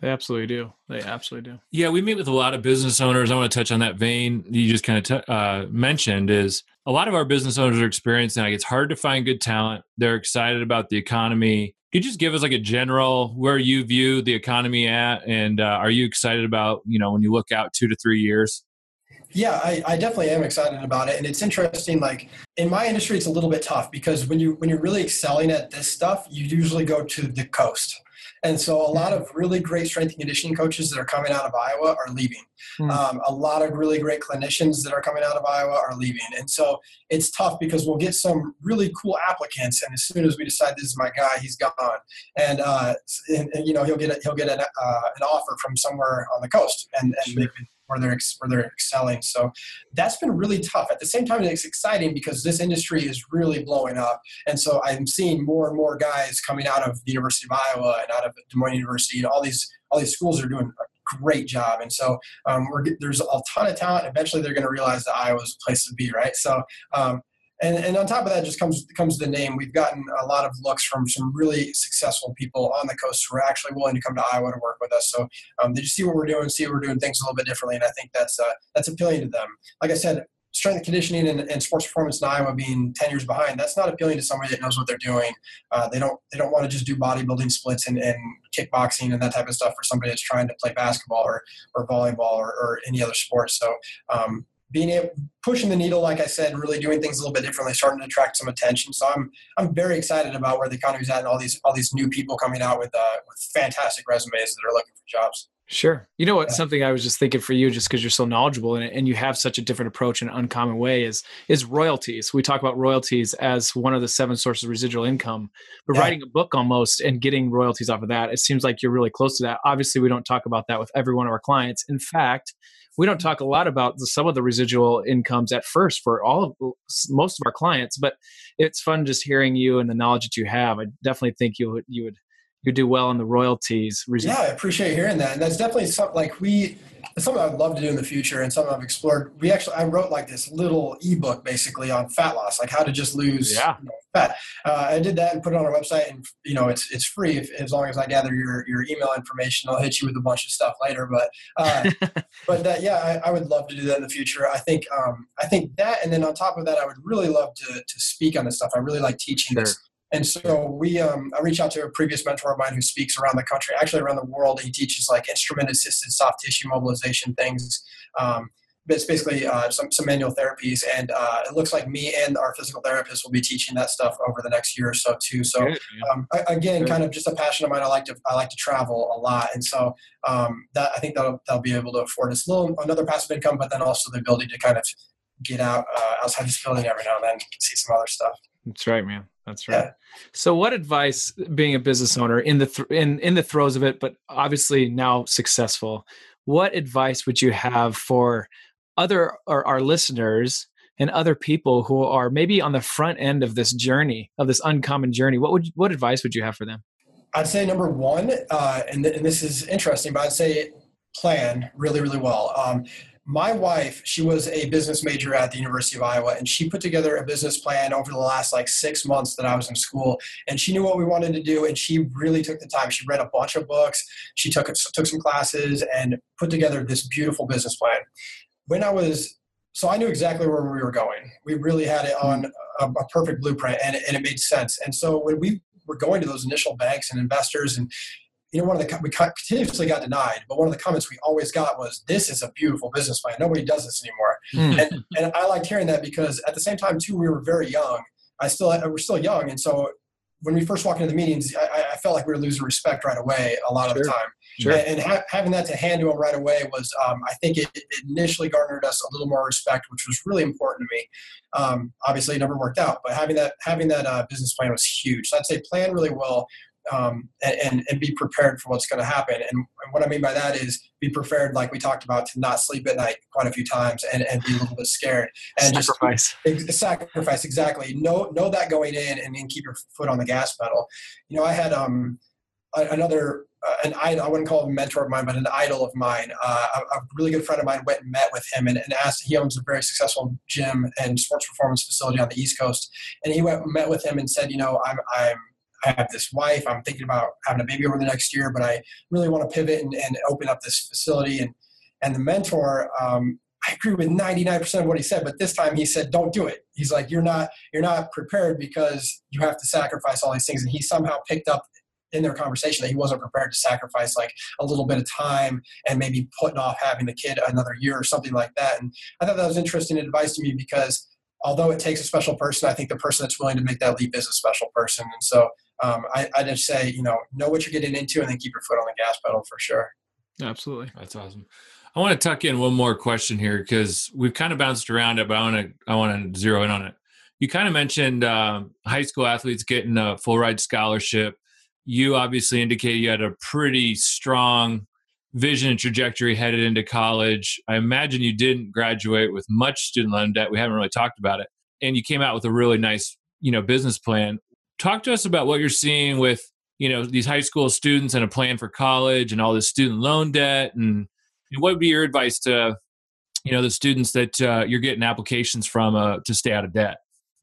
They absolutely do. They absolutely do. Yeah, we meet with a lot of business owners. I want to touch on that vein you just kind of t- uh, mentioned. Is a lot of our business owners are experiencing like it's hard to find good talent. They're excited about the economy. Could you just give us like a general where you view the economy at, and uh, are you excited about you know when you look out two to three years? Yeah, I, I, definitely am excited about it, and it's interesting. Like in my industry, it's a little bit tough because when you when you're really excelling at this stuff, you usually go to the coast. And so a lot of really great strength and conditioning coaches that are coming out of Iowa are leaving. Mm. Um, a lot of really great clinicians that are coming out of Iowa are leaving. And so it's tough because we'll get some really cool applicants, and as soon as we decide this is my guy, he's gone. And, uh, and, and you know he'll get a, he'll get an, uh, an offer from somewhere on the coast, and, and sure where they're where they're excelling. So that's been really tough. At the same time, it's exciting because this industry is really blowing up, and so I'm seeing more and more guys coming out of the University of Iowa and out of Des Moines University, and all these all these schools are doing a great job. And so um, there's a ton of talent. Eventually, they're going to realize that Iowa is a place to be, right? So um, and, and on top of that just comes comes the name. We've gotten a lot of looks from some really successful people on the coast who are actually willing to come to iowa to work with us. So um, they just see what we're doing? See we're doing things a little bit differently. And i think that's uh, that's appealing to them. Like i said strength conditioning and, and, sports performance in iowa being 10 years behind that's not appealing to somebody that knows what they're doing. Uh, they don't they don't want to just do bodybuilding splits and, and kickboxing and that type of stuff for somebody that's trying to play basketball or, or volleyball or, or any other sport. So um, being able pushing the needle, like I said, really doing things a little bit differently, starting to attract some attention. So I'm I'm very excited about where the economy's at and all these all these new people coming out with uh, with fantastic resumes that are looking for jobs. Sure. You know what? Yeah. Something I was just thinking for you, just because you're so knowledgeable in it, and you have such a different approach in an uncommon way, is is royalties. We talk about royalties as one of the seven sources of residual income. But yeah. writing a book almost and getting royalties off of that, it seems like you're really close to that. Obviously, we don't talk about that with every one of our clients. In fact, we don't talk a lot about the, some of the residual incomes at first for all of most of our clients but it's fun just hearing you and the knowledge that you have. I definitely think you would you would you do well on the royalties yeah i appreciate hearing that and that's definitely something like we it's something I'd love to do in the future and something I've explored. We actually, I wrote like this little ebook basically on fat loss, like how to just lose yeah. you know, fat. Uh, I did that and put it on our website and, you know, it's, it's free if, as long as I gather your, your email information, I'll hit you with a bunch of stuff later. But, uh, but that, yeah, I, I, would love to do that in the future. I think, um, I think that, and then on top of that, I would really love to, to speak on this stuff. I really like teaching sure. this and so we, um, I reached out to a previous mentor of mine who speaks around the country, actually around the world. He teaches like instrument assisted soft tissue mobilization things. Um, but it's basically uh, some, some manual therapies. And uh, it looks like me and our physical therapist will be teaching that stuff over the next year or so too. So um, again, kind of just a passion of mine. I like to, I like to travel a lot. And so um, that, I think that'll, they'll be able to afford us a little, another passive income, but then also the ability to kind of get out uh, outside this building every now and then, and see some other stuff. That's right, man. That's right. Yeah. So, what advice, being a business owner in the th- in in the throes of it, but obviously now successful, what advice would you have for other or our listeners and other people who are maybe on the front end of this journey of this uncommon journey? What would what advice would you have for them? I'd say number one, uh, and, th- and this is interesting, but I'd say plan really, really well. Um, my wife, she was a business major at the University of Iowa, and she put together a business plan over the last like six months that I was in school. And she knew what we wanted to do, and she really took the time. She read a bunch of books, she took took some classes, and put together this beautiful business plan. When I was so I knew exactly where we were going. We really had it on a, a perfect blueprint, and, and it made sense. And so when we were going to those initial banks and investors and you know, one of the we continuously got denied, but one of the comments we always got was, "This is a beautiful business plan. Nobody does this anymore." Mm. And and I liked hearing that because at the same time too, we were very young. I still we're still young, and so when we first walked into the meetings, I, I felt like we were losing respect right away a lot sure. of the time. Sure. And, and ha- having that to hand to them right away was, um, I think it, it, initially garnered us a little more respect, which was really important to me. Um, obviously, it never worked out, but having that having that uh, business plan was huge. So I'd say plan really well um, and, and be prepared for what's going to happen. And, and, what I mean by that is be prepared, like we talked about, to not sleep at night quite a few times and, and be a little bit scared. And sacrifice. Just, sacrifice, exactly. Know know that going in and then keep your foot on the gas pedal. You know, I had um, another uh, an idol, I wouldn't call him a mentor of mine, but an idol of mine. Uh, a, a, really good friend of mine went and met with him and, and, asked, he owns a very successful gym and sports performance facility on the East Coast. And he went and met with him and said, you know, I'm, I'm I have this wife. I'm thinking about having a baby over the next year, but I really want to pivot and, and open up this facility. And and the mentor, um, I agree with 99% of what he said, but this time he said, "Don't do it." He's like, "You're not you're not prepared because you have to sacrifice all these things." And he somehow picked up in their conversation that he wasn't prepared to sacrifice like a little bit of time and maybe putting off having the kid another year or something like that. And I thought that was interesting advice to me because although it takes a special person, I think the person that's willing to make that leap is a special person. And so um, I, I just say, you know, know what you're getting into and then keep your foot on the gas pedal for sure. Absolutely. That's awesome. I want to tuck in one more question here because we've kind of bounced around it, but I want to I want to zero in on it. You kind of mentioned um, high school athletes getting a full ride scholarship. You obviously indicated you had a pretty strong vision and trajectory headed into college. I imagine you didn't graduate with much student loan debt. We haven't really talked about it, and you came out with a really nice, you know, business plan talk to us about what you're seeing with you know these high school students and a plan for college and all this student loan debt and, and what would be your advice to you know the students that uh, you're getting applications from uh, to stay out of debt?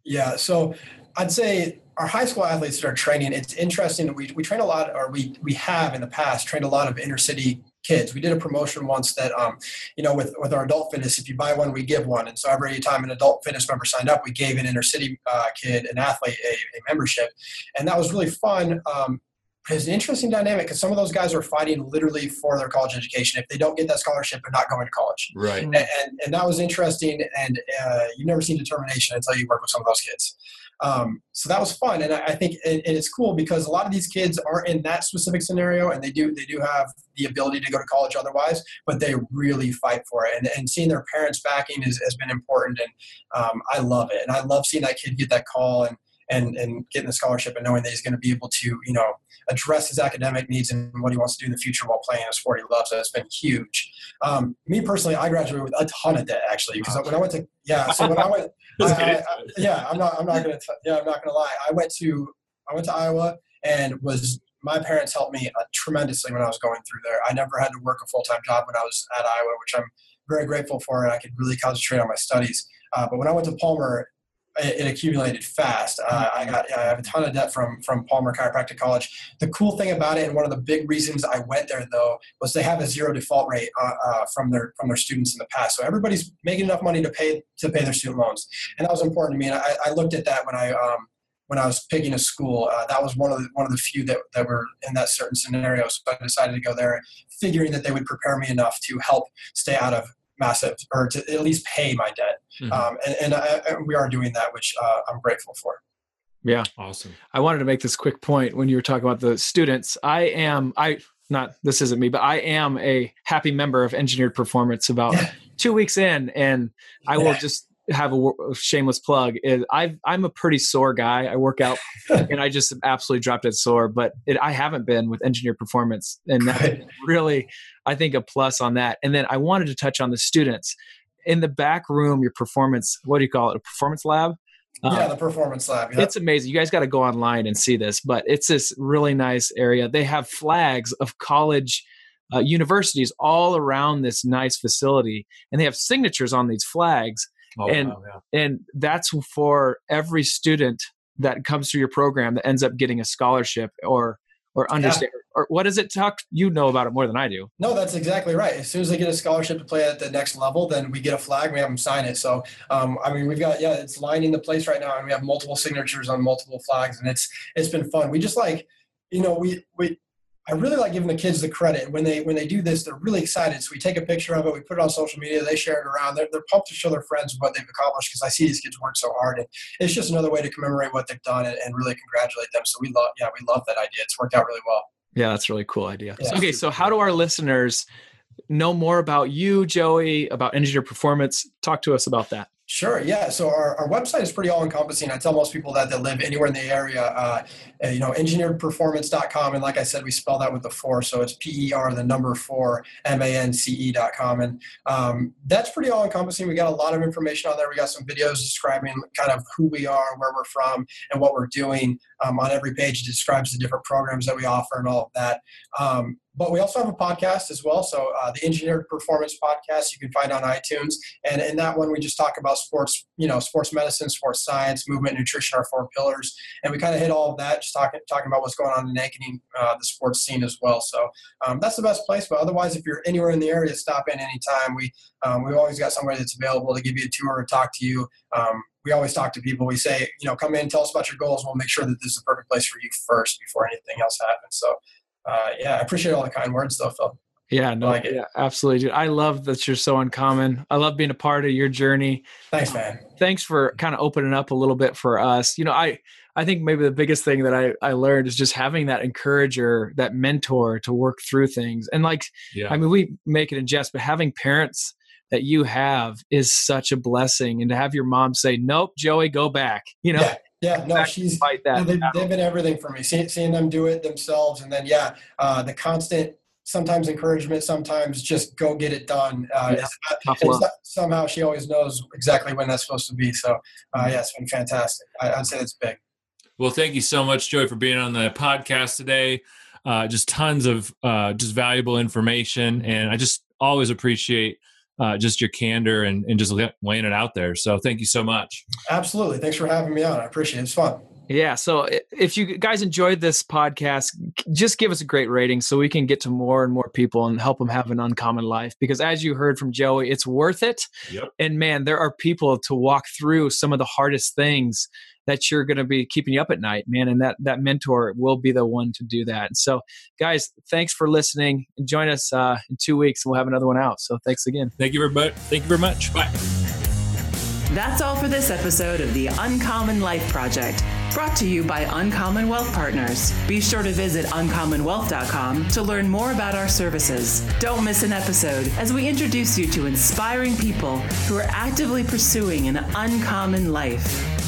Yeah so i'd say our high school athletes that are training. It's interesting we, we train a lot or we we have in the past trained a lot of inner city kids. We did a promotion once that, um, you know, with, with our adult fitness, if you buy one, we give one. And so every time an adult fitness member signed up, we gave an inner city uh, kid, an athlete, a, a, membership. And that was really fun. Um, it's an interesting dynamic because some of those guys are fighting literally for their college education. If they don't get that scholarship, they're not going to college. Right. And, and, and that was interesting. And uh, you've never seen determination until you work with some of those kids. Um, so that was fun, and I, I think and, and it's cool because a lot of these kids aren't in that specific scenario, and they do they do have the ability to go to college otherwise, but they really fight for it, and, and seeing their parents backing is, has been important, and um, I love it, and I love seeing that kid get that call and and and getting the scholarship and knowing that he's going to be able to you know address his academic needs and what he wants to do in the future while playing a sport he loves. That's been huge. Um, me personally, I graduated with a ton of debt actually because when I went to yeah, so when I went I, I, yeah, I'm not I'm not gonna t- yeah I'm not gonna lie. I went to I went to Iowa and was my parents helped me uh, tremendously when I was going through there. I never had to work a full time job when I was at Iowa, which I'm very grateful for, and I could really concentrate on my studies. Uh, but when I went to Palmer, it, accumulated fast. Uh, I got I have a ton of debt from from Palmer Chiropractic College. The cool thing about it, and one of the big reasons I went there though, was they have a zero default rate uh, uh, from their from their students in the past. So everybody's making enough money to pay to pay their student loans, and that was important to me. And I, I looked at that when I um, when I was picking a school. Uh, that was one of the one of the few that, that were in that certain scenario. So I decided to go there, figuring that they would prepare me enough to help stay out of massive or to at least pay my debt. Mm-hmm. Um, and, and, I, and, we are doing that, which uh, I'm grateful for. Yeah. Awesome. I wanted to make this quick point when you were talking about the students. I am, I, not, this isn't me, but I am a happy member of engineered performance about two weeks in. And I yeah. will just have a, a shameless plug is i am a pretty sore guy. I work out and I just absolutely dropped it sore, but it, I haven't been with engineered performance. And that's really, I think, a plus on that. And then I wanted to touch on the students in the back room, your performance, what do you call it? A performance lab? Um, yeah, the performance lab. It's amazing. You guys got to go online and see this, but it's this really nice area. They have flags of college uh, universities all around this nice facility, and they have signatures on these flags. Oh, and wow, yeah. and that's for every student that comes through your program that ends up getting a scholarship or or understand yeah. or what does it talk you know about it more than i do. No that's exactly right. As soon as they get a scholarship to play at the next level then we get a flag we have them sign it. So um, i mean we've got yeah it's lining the place right now and we have multiple signatures on multiple flags and it's it's been fun. We just like you know we we I really like giving the kids the credit when they when they do this. They're really excited. So we take a picture of it, we put it on social media, they share it around. They're, they're pumped to show their friends what they've accomplished because I see these kids work so hard, and it's just another way to commemorate what they've done and, and, really congratulate them. So we love, yeah, we love that idea. It's worked out really well. Yeah, that's a really cool idea. Yeah. Okay, so how do our listeners know more about you, Joey, about engineer performance? Talk to us about that. Sure. Yeah. So our, our website is pretty all encompassing. I tell most people that that live anywhere in the area, uh, uh, you know, engineeredperformance.com. And like I said, we spell that with the four. So it's P E R, the number four, M A N C E.com. And um, that's pretty all encompassing. We got a lot of information on there. We got some videos describing kind of who we are, where we're from, and what we're doing. Um, on every page, it describes the different programs that we offer and all of that. Um, but we also have a podcast as well. So uh, the Engineered Performance Podcast you can find on iTunes, and in that one we just talk about sports, you know, sports medicine, sports science, movement, nutrition, our four pillars, and we kind of hit all of that, just talking talking about what's going on in Ankeny, uh, the sports scene as well. So um, that's the best place. But otherwise, if you're anywhere in the area, stop in anytime. We um, we've always got somebody that's available to give you a tour or talk to you. Um, we always talk to people. We say, you know, come in, tell us about your goals. We'll make sure that this is the perfect place for you first before anything else happens. So uh, yeah, I appreciate all the kind words though, Phil. Yeah, no, like yeah, absolutely, dude. I love that you're so uncommon. I love being a part of your journey. Thanks, man. Thanks for kind of opening up a little bit for us. You know, I I think maybe the biggest thing that I I learned is just having that encourager, that mentor to work through things. And like, yeah. I mean, we make it in jest, but having parents that you have is such a blessing. And to have your mom say, "Nope, Joey, go back," you know. Yeah yeah, no, she's fight that. They've, they've, been everything for me. Seeing, seeing them do it themselves, and then yeah, uh, the constant sometimes encouragement, sometimes just go get it done. Uh, yeah, it's, it's not, somehow she always knows exactly when that's supposed to be. So uh, yeah, it's been fantastic. I, would say it's big. Well, thank you so much, Joey, for being on the podcast today. Uh, just tons of uh, just valuable information, and I just always appreciate uh, just your candor and, and just laying it out there. So thank you so much. Absolutely. Thanks for having me on. I appreciate it. It's fun. Yeah. So if you guys enjoyed this podcast, just give us a great rating so we can get to more and more people and help them have an uncommon life. Because as you heard from Joey, it's worth it. Yep. And man, there are people to walk through some of the hardest things that you're going to be keeping you up at night, man. And that that mentor will be the one to do that. So, guys, thanks for listening. Join us uh, in two weeks, we'll have another one out. So, thanks again. Thank you very much. Thank you very much. Bye. That's all for this episode of the Uncommon Life Project, brought to you by Uncommon Wealth Partners. Be sure to visit uncommonwealth.com to learn more about our services. Don't miss an episode as we introduce you to inspiring people who are actively pursuing an uncommon life.